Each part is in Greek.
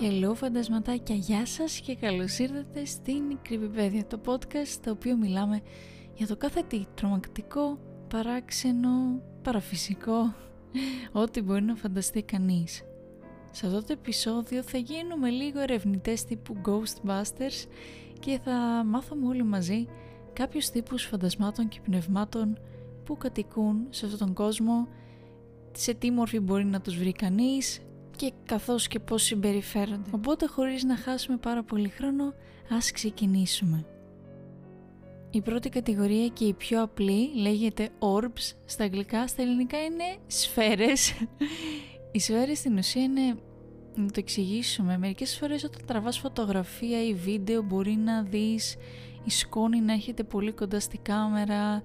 Hello φαντασματάκια, γεια σας και καλώς ήρθατε στην Creepypedia, το podcast το οποίο μιλάμε για το κάθε τι τρομακτικό, παράξενο, παραφυσικό, ό,τι μπορεί να φανταστεί κανείς. Σε αυτό το επεισόδιο θα γίνουμε λίγο ερευνητές τύπου Ghostbusters και θα μάθουμε όλοι μαζί κάποιους τύπους φαντασμάτων και πνευμάτων που κατοικούν σε αυτόν τον κόσμο, σε τι μορφή μπορεί να τους βρει κανείς και καθώς και πώς συμπεριφέρονται. Οπότε χωρίς να χάσουμε πάρα πολύ χρόνο, ας ξεκινήσουμε. Η πρώτη κατηγορία και η πιο απλή λέγεται orbs στα αγγλικά, στα ελληνικά είναι σφαίρες. Οι σφαίρες στην ουσία είναι, να το εξηγήσουμε, μερικές φορές όταν τραβάς φωτογραφία ή βίντεο μπορεί να δεις η σκόνη να έχετε πολύ κοντά στη κάμερα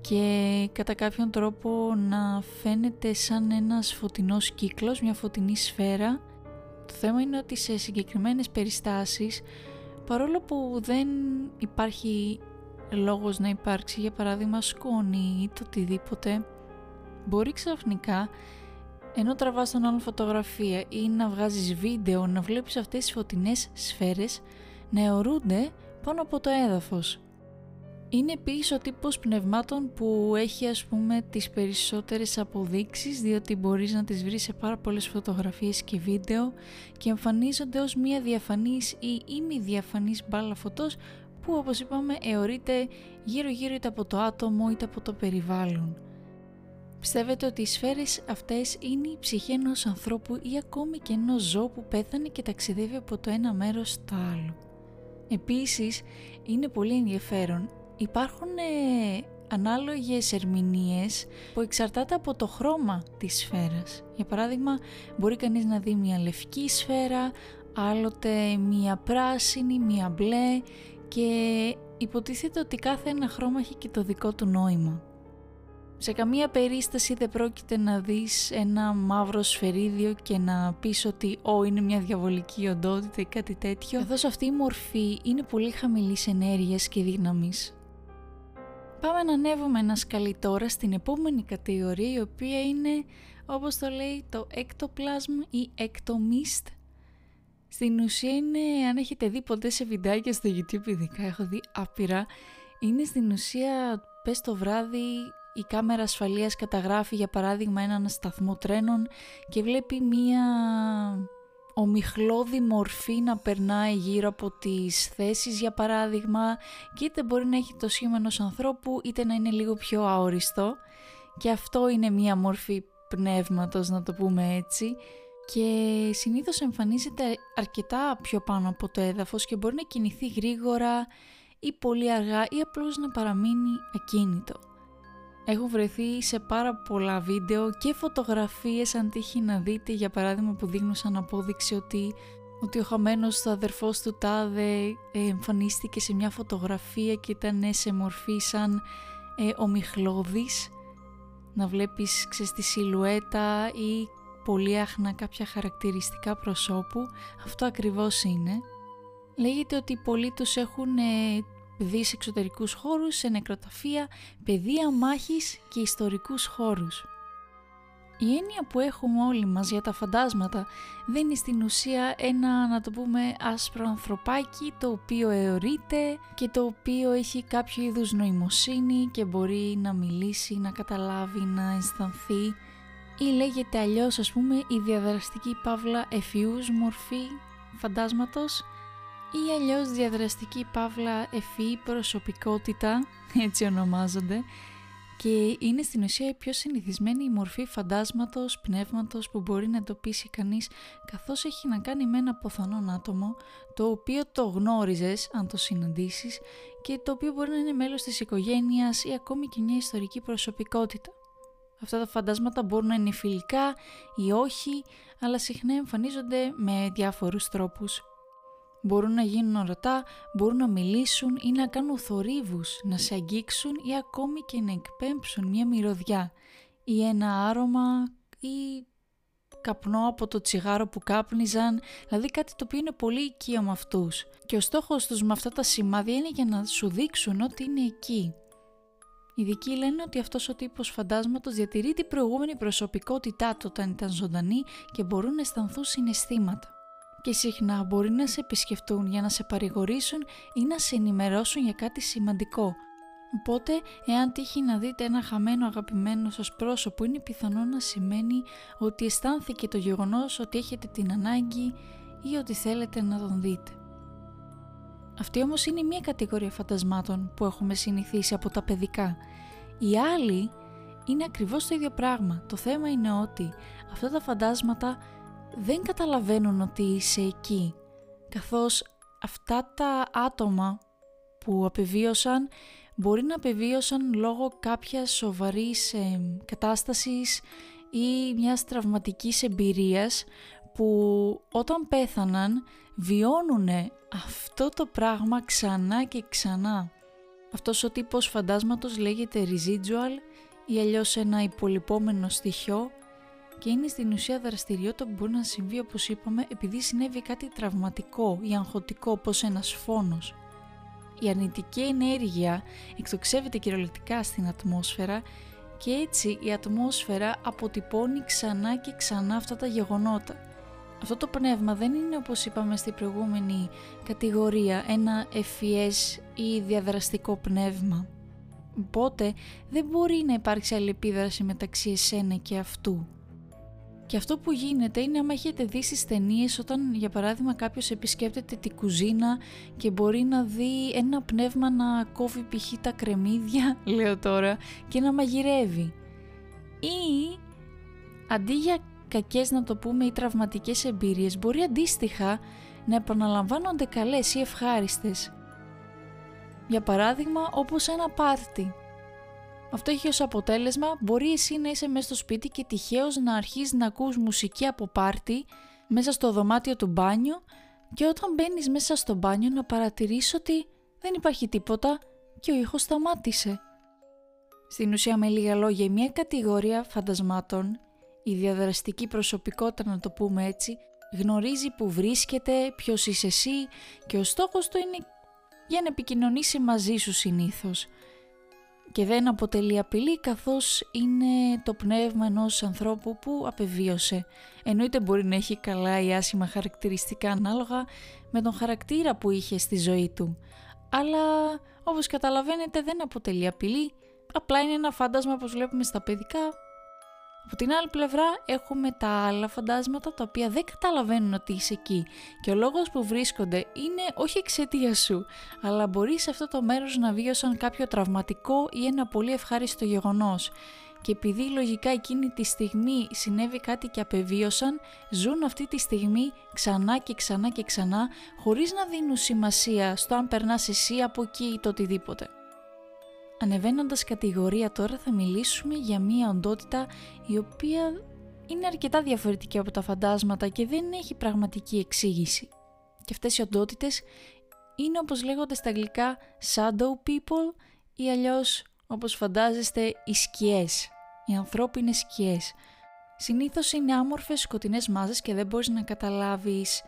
και κατά κάποιον τρόπο να φαίνεται σαν ένας φωτεινός κύκλος, μια φωτεινή σφαίρα. Το θέμα είναι ότι σε συγκεκριμένες περιστάσεις, παρόλο που δεν υπάρχει λόγος να υπάρξει για παράδειγμα σκόνη ή το οτιδήποτε, μπορεί ξαφνικά ενώ τραβάς τον άλλο φωτογραφία ή να βγάζεις βίντεο να βλέπεις αυτές τις φωτεινές σφαίρες να αιωρούνται πάνω από το έδαφος είναι επίσης ο τύπος πνευμάτων που έχει ας πούμε τις περισσότερες αποδείξεις διότι μπορείς να τις βρεις σε πάρα πολλές φωτογραφίες και βίντεο και εμφανίζονται ως μια διαφανής ή ημιδιαφανής μπάλα φωτός που όπως είπαμε αιωρείται γύρω γύρω είτε από το άτομο είτε από το περιβάλλον. Πιστεύετε ότι οι σφαίρες αυτές είναι η ψυχή ενός ανθρώπου ή ακόμη και ενός ζώου που πέθανε και ταξιδεύει από το ένα μέρος στο άλλο; Επίσης, είναι πολύ ενδιαφέρον υπάρχουν ε, ανάλογες ερμηνείες που εξαρτάται από το χρώμα της σφαίρας. Για παράδειγμα, μπορεί κανείς να δει μια λευκή σφαίρα, άλλοτε μια πράσινη, μια μπλε και υποτίθεται ότι κάθε ένα χρώμα έχει και το δικό του νόημα. Σε καμία περίσταση δεν πρόκειται να δεις ένα μαύρο σφαιρίδιο και να πεις ότι «Ω, είναι μια διαβολική οντότητα» ή κάτι τέτοιο, καθώς αυτή η μορφή είναι πολύ χαμηλής ενέργειας και δύναμης. Πάμε να ανέβουμε ένα σκαλί τώρα στην επόμενη κατηγορία η οποία είναι όπως το λέει το ectoplasm ή ectomist. Στην ουσία είναι, αν έχετε δει ποτέ σε βιντεάκια στο YouTube ειδικά, έχω δει άπειρα, είναι στην ουσία πες το βράδυ η κάμερα ασφαλείας καταγράφει για παράδειγμα έναν σταθμό τρένων και βλέπει μία ομιχλώδη μορφή να περνάει γύρω από τις θέσεις για παράδειγμα και είτε μπορεί να έχει το σχήμα ενός ανθρώπου είτε να είναι λίγο πιο αόριστο και αυτό είναι μία μορφή πνεύματος να το πούμε έτσι και συνήθως εμφανίζεται αρκετά πιο πάνω από το έδαφος και μπορεί να κινηθεί γρήγορα ή πολύ αργά ή απλώς να παραμείνει ακίνητο. Έχω βρεθεί σε πάρα πολλά βίντεο και φωτογραφίες αν τύχει να δείτε για παράδειγμα που δείχνουν σαν απόδειξη ότι, ότι ο χαμένος αδερφός του Τάδε ε, εμφανίστηκε σε μια φωτογραφία και ήταν σε μορφή σαν ε, ομιχλώδης. Να βλέπεις ξέρεις τη σιλουέτα ή πολύ άχνα κάποια χαρακτηριστικά προσώπου. Αυτό ακριβώς είναι. Λέγεται ότι πολλοί τους έχουν ε, δεις σε εξωτερικούς χώρους, σε νεκροταφεία, πεδία μάχης και ιστορικούς χώρους. Η έννοια που έχουμε όλοι μας για τα φαντάσματα δεν είναι στην ουσία ένα να το πούμε άσπρο ανθρωπάκι το οποίο αιωρείται και το οποίο έχει κάποιο είδους νοημοσύνη και μπορεί να μιλήσει, να καταλάβει, να αισθανθεί ή λέγεται αλλιώς ας πούμε η διαδραστική παύλα εφιούς μορφή φαντάσματος ή αλλιώς διαδραστική παύλα ευφυή προσωπικότητα, έτσι ονομάζονται, και είναι στην ουσία η πιο συνηθισμένη η μορφή φαντάσματος, πνεύματος που μπορεί να εντοπίσει κανείς καθώς έχει να κάνει με ένα ποθανόν άτομο το οποίο το γνώριζες αν το συναντήσεις και το οποίο μπορεί να είναι μέλος της οικογένειας ή ακόμη και μια ιστορική προσωπικότητα. Αυτά τα φαντάσματα μπορούν να είναι φιλικά ή όχι, αλλά συχνά εμφανίζονται με διάφορους τρόπους. Μπορούν να γίνουν ορατά, μπορούν να μιλήσουν ή να κάνουν θορύβους, να σε αγγίξουν ή ακόμη και να εκπέμψουν μια μυρωδιά ή ένα άρωμα ή καπνό από το τσιγάρο που κάπνιζαν, δηλαδή κάτι το οποίο είναι πολύ οικείο με αυτούς. Και ο στόχος τους με αυτά τα σημάδια είναι για να σου δείξουν ότι είναι εκεί. Οι ειδικοί λένε ότι αυτός ο τύπος φαντάσματος διατηρεί την προηγούμενη προσωπικότητά του όταν ήταν ζωντανή και μπορούν να αισθανθούν συναισθήματα. Και συχνά μπορεί να σε επισκεφτούν για να σε παρηγορήσουν ή να σε ενημερώσουν για κάτι σημαντικό. Οπότε, εάν τύχει να δείτε ένα χαμένο αγαπημένο σας πρόσωπο, είναι πιθανό να σημαίνει ότι αισθάνθηκε το γεγονός ότι έχετε την ανάγκη ή ότι θέλετε να τον δείτε. Αυτή όμως είναι μία κατηγορία φαντασμάτων που έχουμε συνηθίσει από τα παιδικά. Η άλλη είναι ακριβώς το ίδιο πράγμα. Το θέμα είναι ότι αυτά τα φαντάσματα δεν καταλαβαίνουν ότι είσαι εκεί, καθώς αυτά τα άτομα που απεβίωσαν μπορεί να απεβίωσαν λόγω κάποιας σοβαρής ε, κατάστασης ή μιας τραυματικής εμπειρίας που όταν πέθαναν βιώνουν αυτό το πράγμα ξανά και ξανά. Αυτός ο τύπος φαντάσματος λέγεται residual ή αλλιώς ένα υπολοιπόμενο στοιχείο και είναι στην ουσία δραστηριότητα που μπορεί να συμβεί όπως είπαμε επειδή συνέβη κάτι τραυματικό ή αγχωτικό όπως ένας φόνος. Η αρνητική ενέργεια εκτοξεύεται κυριολεκτικά στην ατμόσφαιρα και έτσι η ατμόσφαιρα αποτυπώνει ξανά και ξανά αυτά τα γεγονότα. Αυτό το πνεύμα δεν είναι όπως είπαμε στην προηγούμενη κατηγορία ένα ευφυές ή διαδραστικό πνεύμα. Οπότε δεν μπορεί να υπάρξει αλληλεπίδραση μεταξύ εσένα και αυτού. Και αυτό που γίνεται είναι άμα έχετε δει στις ταινίες όταν για παράδειγμα κάποιος επισκέπτεται την κουζίνα και μπορεί να δει ένα πνεύμα να κόβει π.χ. τα κρεμμύδια, λέω τώρα, και να μαγειρεύει. Ή αντί για κακές να το πούμε ή τραυματικές εμπειρίες μπορεί αντίστοιχα να επαναλαμβάνονται καλές ή ευχάριστες. Για παράδειγμα όπως ένα πάρτι αυτό έχει ως αποτέλεσμα μπορεί εσύ να είσαι μέσα στο σπίτι και τυχαίως να αρχίσεις να ακούς μουσική από πάρτι μέσα στο δωμάτιο του μπάνιου και όταν μπαίνεις μέσα στο μπάνιο να παρατηρήσεις ότι δεν υπάρχει τίποτα και ο ήχος σταμάτησε. Στην ουσία με λίγα λόγια μια κατηγορία φαντασμάτων, η διαδραστική προσωπικότητα να το πούμε έτσι, γνωρίζει που βρίσκεται, ποιος είσαι εσύ και ο στόχος του είναι για να επικοινωνήσει μαζί σου συνήθως και δεν αποτελεί απειλή καθώς είναι το πνεύμα ενός ανθρώπου που απεβίωσε. Εννοείται μπορεί να έχει καλά ή άσχημα χαρακτηριστικά ανάλογα με τον χαρακτήρα που είχε στη ζωή του. Αλλά όπως καταλαβαίνετε δεν αποτελεί απειλή, απλά είναι ένα φάντασμα όπως βλέπουμε στα παιδικά από την άλλη πλευρά έχουμε τα άλλα φαντάσματα τα οποία δεν καταλαβαίνουν ότι είσαι εκεί και ο λόγος που βρίσκονται είναι όχι εξαιτίας σου, αλλά μπορείς σε αυτό το μέρος να βίωσαν κάποιο τραυματικό ή ένα πολύ ευχάριστο γεγονός και επειδή λογικά εκείνη τη στιγμή συνέβη κάτι και απεβίωσαν, ζουν αυτή τη στιγμή ξανά και ξανά και ξανά χωρίς να δίνουν σημασία στο αν περνάς εσύ από εκεί ή το οτιδήποτε. Ανεβαίνοντας κατηγορία τώρα θα μιλήσουμε για μία οντότητα η οποία είναι αρκετά διαφορετική από τα φαντάσματα και δεν έχει πραγματική εξήγηση. Και αυτές οι οντότητες είναι όπως λέγονται στα αγγλικά shadow people ή αλλιώς όπως φαντάζεστε οι σκιές, οι ανθρώπινες σκιές. Συνήθως είναι άμορφες σκοτεινές μάζες και δεν μπορείς να καταλάβεις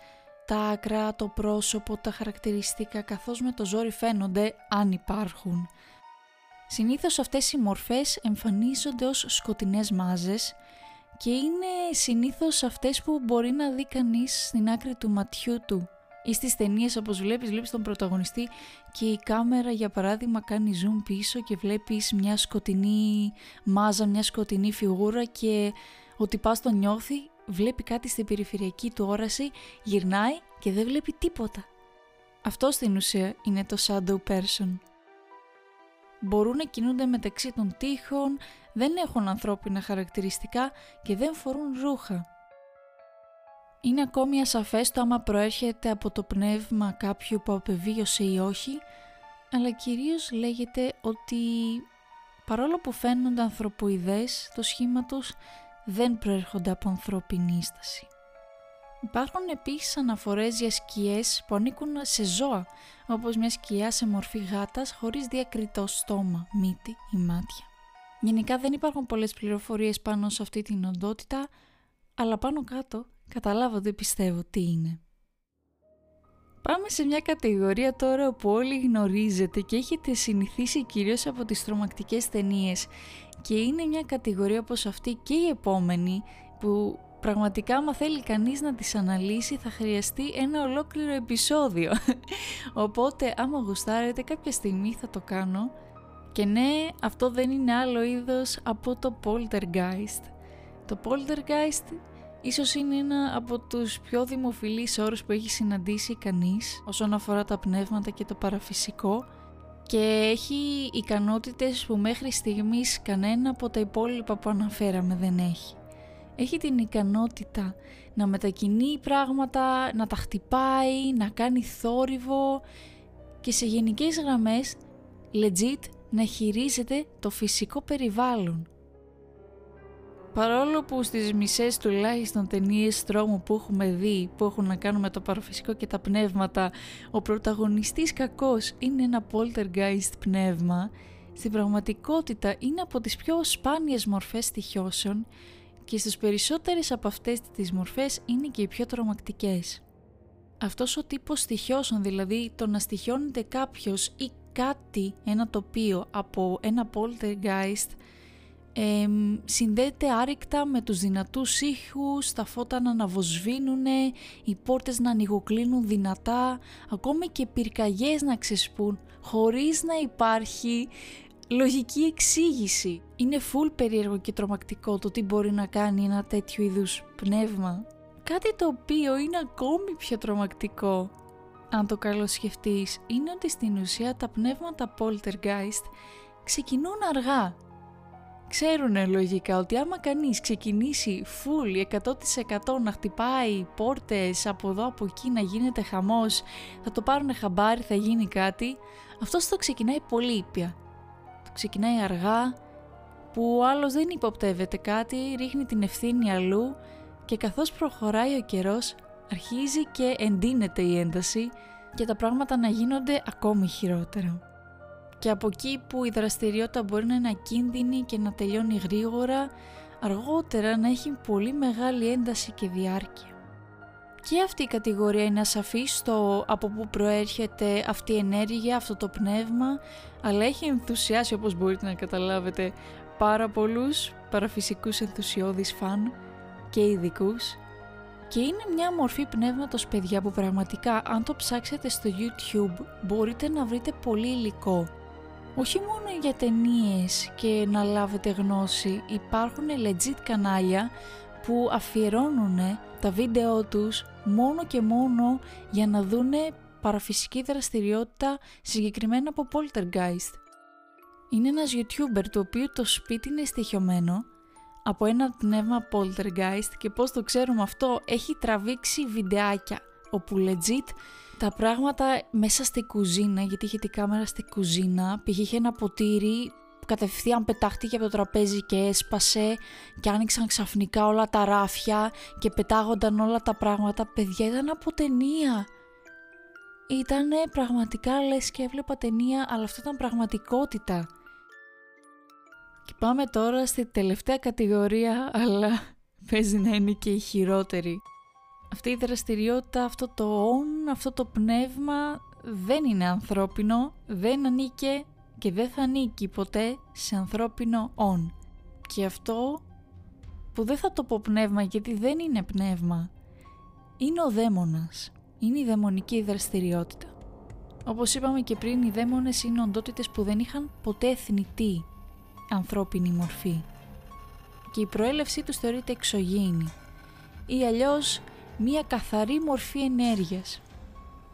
τα άκρα, το πρόσωπο, τα χαρακτηριστικά καθώς με το ζόρι φαίνονται αν υπάρχουν. Συνήθως αυτές οι μορφές εμφανίζονται ως σκοτεινές μάζες και είναι συνήθως αυτές που μπορεί να δει κανείς στην άκρη του ματιού του ή στις ταινίες όπως βλέπεις, βλέπεις τον πρωταγωνιστή και η κάμερα για παράδειγμα κάνει zoom πίσω και βλέπεις μια σκοτεινή μάζα, μια σκοτεινή φιγούρα και ο τυπάς τον νιώθει, βλέπει κάτι στην περιφερειακή του όραση, γυρνάει και δεν βλέπει τίποτα. Αυτό στην ουσία είναι το shadow person μπορούν να κινούνται μεταξύ των τείχων, δεν έχουν ανθρώπινα χαρακτηριστικά και δεν φορούν ρούχα. Είναι ακόμη ασαφές το άμα προέρχεται από το πνεύμα κάποιου που απεβίωσε ή όχι, αλλά κυρίως λέγεται ότι παρόλο που φαίνονται ανθρωποειδές, το σχήμα τους δεν προέρχονται από ανθρώπινη στάση. Υπάρχουν επίσης αναφορές για σκιές που ανήκουν σε ζώα, όπως μια σκιά σε μορφή γάτας χωρίς διακριτό στόμα, μύτη ή μάτια. Γενικά δεν υπάρχουν πολλές πληροφορίες πάνω σε αυτή την οντότητα, αλλά πάνω κάτω καταλάβατε πιστεύω τι είναι. Πάμε σε μια κατηγορία τώρα όπου όλοι γνωρίζετε και έχετε συνηθίσει κυρίως από τις τρομακτικές ταινίες και είναι μια κατηγορία όπως αυτή και η επόμενη που πραγματικά άμα θέλει κανείς να τις αναλύσει θα χρειαστεί ένα ολόκληρο επεισόδιο. Οπότε άμα γουστάρετε κάποια στιγμή θα το κάνω. Και ναι, αυτό δεν είναι άλλο είδος από το Poltergeist. Το Poltergeist ίσως είναι ένα από τους πιο δημοφιλείς όρους που έχει συναντήσει κανείς όσον αφορά τα πνεύματα και το παραφυσικό και έχει ικανότητες που μέχρι στιγμής κανένα από τα υπόλοιπα που αναφέραμε δεν έχει. Έχει την ικανότητα να μετακινεί πράγματα, να τα χτυπάει, να κάνει θόρυβο και σε γενικές γραμμές legit να χειρίζεται το φυσικό περιβάλλον. Παρόλο που στις μισές τουλάχιστον ταινίες τρόμου που έχουμε δει που έχουν να κάνουν με το παραφυσικό και τα πνεύματα ο πρωταγωνιστής κακός είναι ένα poltergeist πνεύμα στην πραγματικότητα είναι από τις πιο σπάνιες μορφές στοιχιώσεων και στις περισσότερες από αυτές τις μορφές είναι και οι πιο τρομακτικές. Αυτός ο τύπος στοιχιώσεων δηλαδή το να στοιχιώνεται κάποιος ή κάτι, ένα τοπίο από ένα poltergeist ε, συνδέεται άρρηκτα με τους δυνατούς ήχους, τα φώτα να αναβοσβήνουν, οι πόρτες να ανοιγοκλίνουν δυνατά, ακόμη και πυρκαγιές να ξεσπούν, χωρίς να υπάρχει λογική εξήγηση. Είναι full περίεργο και τρομακτικό το τι μπορεί να κάνει ένα τέτοιο είδους πνεύμα. Κάτι το οποίο είναι ακόμη πιο τρομακτικό, αν το καλοσχευτείς, είναι ότι στην ουσία τα πνεύματα poltergeist ξεκινούν αργά ξέρουν λογικά ότι άμα κανείς ξεκινήσει full 100% να χτυπάει πόρτες από εδώ από εκεί να γίνεται χαμός, θα το πάρουν χαμπάρι, θα γίνει κάτι, αυτός το ξεκινάει πολύ ήπια. Το ξεκινάει αργά, που ο άλλος δεν υποπτεύεται κάτι, ρίχνει την ευθύνη αλλού και καθώς προχωράει ο καιρός αρχίζει και εντείνεται η ένταση και τα πράγματα να γίνονται ακόμη χειρότερα και από εκεί που η δραστηριότητα μπορεί να είναι ακίνδυνη και να τελειώνει γρήγορα, αργότερα να έχει πολύ μεγάλη ένταση και διάρκεια. Και αυτή η κατηγορία είναι ασαφής στο από πού προέρχεται αυτή η ενέργεια, αυτό το πνεύμα, αλλά έχει ενθουσιάσει όπως μπορείτε να καταλάβετε πάρα πολλούς παραφυσικούς ενθουσιώδεις φαν και ειδικούς. Και είναι μια μορφή πνεύματος παιδιά που πραγματικά αν το ψάξετε στο YouTube μπορείτε να βρείτε πολύ υλικό όχι μόνο για ταινίες και να λάβετε γνώση, υπάρχουν legit κανάλια που αφιερώνουν τα βίντεο τους μόνο και μόνο για να δούνε παραφυσική δραστηριότητα συγκεκριμένα από Poltergeist. Είναι ένας YouTuber το οποίο το σπίτι είναι στοιχειωμένο από ένα πνεύμα Poltergeist και πώς το ξέρουμε αυτό έχει τραβήξει βιντεάκια όπου legit τα πράγματα μέσα στη κουζίνα, γιατί είχε την κάμερα στη κουζίνα, πήγε είχε ένα ποτήρι, κατευθείαν πετάχτηκε από το τραπέζι και έσπασε και άνοιξαν ξαφνικά όλα τα ράφια και πετάγονταν όλα τα πράγματα. Παιδιά ήταν από ταινία. Ήτανε πραγματικά λες και έβλεπα ταινία, αλλά αυτό ήταν πραγματικότητα. Και πάμε τώρα στη τελευταία κατηγορία, αλλά παίζει να είναι και η χειρότερη αυτή η δραστηριότητα, αυτό το «ον», αυτό το πνεύμα δεν είναι ανθρώπινο, δεν ανήκε και δεν θα ανήκει ποτέ σε ανθρώπινο «ον». Και αυτό που δεν θα το πω πνεύμα γιατί δεν είναι πνεύμα, είναι ο δαίμονας, είναι η δαιμονική δραστηριότητα. Όπως είπαμε και πριν, οι δαίμονες είναι οντότητες που δεν είχαν ποτέ θνητή ανθρώπινη μορφή και η προέλευσή τους θεωρείται εξωγήινη ή αλλιώς μία καθαρή μορφή ενέργειας.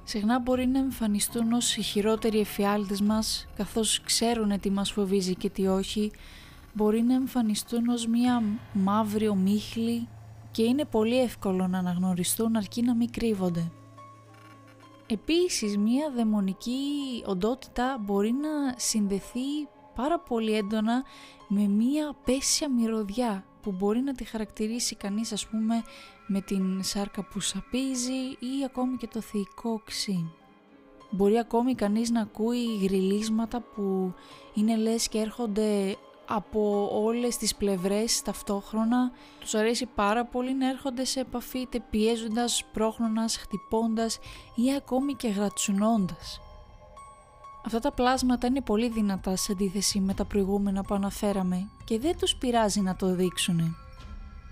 Συχνά μπορεί να εμφανιστούν ως οι χειρότεροι εφιάλτες μας, καθώς ξέρουν τι μας φοβίζει και τι όχι, μπορεί να εμφανιστούν ως μία μαύρη ομίχλη και είναι πολύ εύκολο να αναγνωριστούν αρκεί να μην κρύβονται. Επίσης, μία δαιμονική οντότητα μπορεί να συνδεθεί πάρα πολύ έντονα με μία πέσια μυρωδιά που μπορεί να τη χαρακτηρίσει κανείς ας πούμε με την σάρκα που σαπίζει ή ακόμη και το θεϊκό οξύ. Μπορεί ακόμη κανείς να ακούει γριλίσματα που είναι λες και έρχονται από όλες τις πλευρές ταυτόχρονα. Τους αρέσει πάρα πολύ να έρχονται σε επαφή είτε πιέζοντας, πρόχνοντας, χτυπώντας ή ακόμη και γρατσουνώντας. Αυτά τα πλάσματα είναι πολύ δυνατά σε αντίθεση με τα προηγούμενα που αναφέραμε και δεν τους πειράζει να το δείξουν.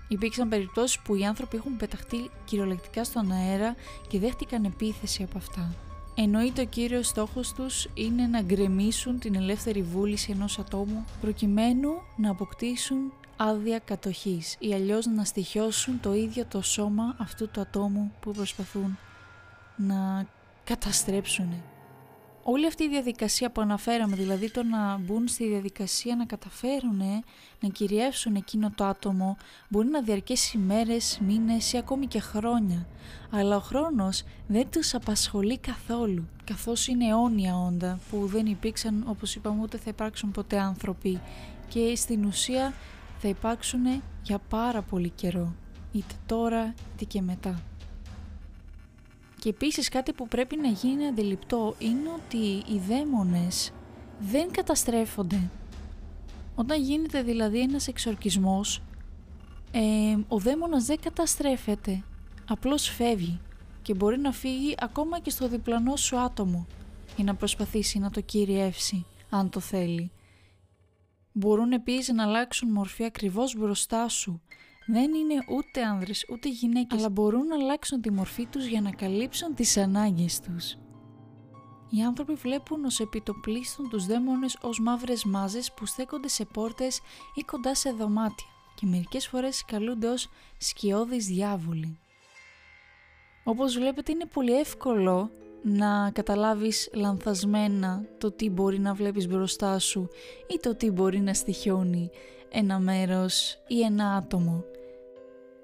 Υπήρξαν περιπτώσεις που οι άνθρωποι έχουν πεταχτεί κυριολεκτικά στον αέρα και δέχτηκαν επίθεση από αυτά. Εννοείται ο κύριος στόχος τους είναι να γκρεμίσουν την ελεύθερη βούληση ενός ατόμου προκειμένου να αποκτήσουν άδεια κατοχής ή αλλιώς να στοιχιώσουν το ίδιο το σώμα αυτού του ατόμου που προσπαθούν να καταστρέψουν όλη αυτή η διαδικασία που αναφέραμε, δηλαδή το να μπουν στη διαδικασία να καταφέρουν να κυριεύσουν εκείνο το άτομο, μπορεί να διαρκέσει μέρες, μήνες ή ακόμη και χρόνια. Αλλά ο χρόνος δεν τους απασχολεί καθόλου, καθώς είναι αιώνια όντα που δεν υπήρξαν, όπως είπαμε, ούτε θα υπάρξουν ποτέ άνθρωποι και στην ουσία θα υπάρξουν για πάρα πολύ καιρό, είτε τώρα είτε και μετά. Και επίσης κάτι που πρέπει να γίνει αντιληπτό είναι ότι οι δαίμονες δεν καταστρέφονται. Όταν γίνεται δηλαδή ένας εξορκισμός, ε, ο δαίμονας δεν καταστρέφεται, απλώς φεύγει και μπορεί να φύγει ακόμα και στο διπλανό σου άτομο για να προσπαθήσει να το κυριεύσει, αν το θέλει. Μπορούν επίσης να αλλάξουν μορφή ακριβώς μπροστά σου δεν είναι ούτε άνδρες ούτε γυναίκες, αλλά μπορούν να αλλάξουν τη μορφή τους για να καλύψουν τις ανάγκες τους. Οι άνθρωποι βλέπουν ως επιτοπλίστων τους δαίμονες ως μαύρες μάζες που στέκονται σε πόρτες ή κοντά σε δωμάτια και μερικές φορές καλούνται ως σκιώδεις διάβολοι. Όπως βλέπετε είναι πολύ εύκολο να καταλάβεις λανθασμένα το τι μπορεί να βλέπεις μπροστά σου ή το τι μπορεί να στοιχιώνει ένα μέρος ή ένα άτομο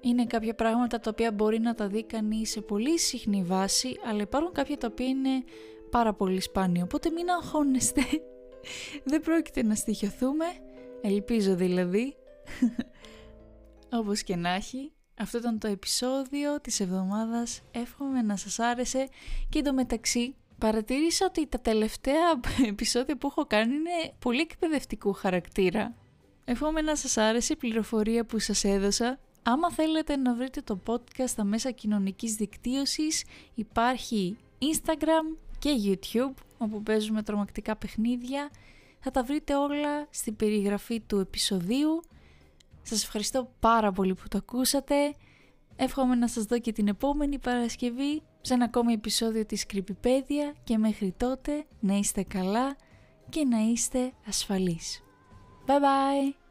είναι κάποια πράγματα τα οποία μπορεί να τα δει κανείς σε πολύ συχνή βάση, αλλά υπάρχουν κάποια τα οποία είναι πάρα πολύ σπάνια, οπότε μην αγχώνεστε. Δεν πρόκειται να στοιχειωθούμε, ελπίζω δηλαδή. Όπως και να έχει, αυτό ήταν το επεισόδιο της εβδομάδας, εύχομαι να σας άρεσε και εντωμεταξύ παρατήρησα ότι τα τελευταία επεισόδια που έχω κάνει είναι πολύ εκπαιδευτικού χαρακτήρα. Εύχομαι να σας άρεσε η πληροφορία που σας έδωσα Άμα θέλετε να βρείτε το podcast στα μέσα κοινωνικής δικτύωσης υπάρχει Instagram και YouTube όπου παίζουμε τρομακτικά παιχνίδια. Θα τα βρείτε όλα στην περιγραφή του επεισοδίου. Σας ευχαριστώ πάρα πολύ που το ακούσατε. Εύχομαι να σας δω και την επόμενη Παρασκευή σε ένα ακόμη επεισόδιο της Creepypedia και μέχρι τότε να είστε καλά και να είστε ασφαλείς. Bye bye!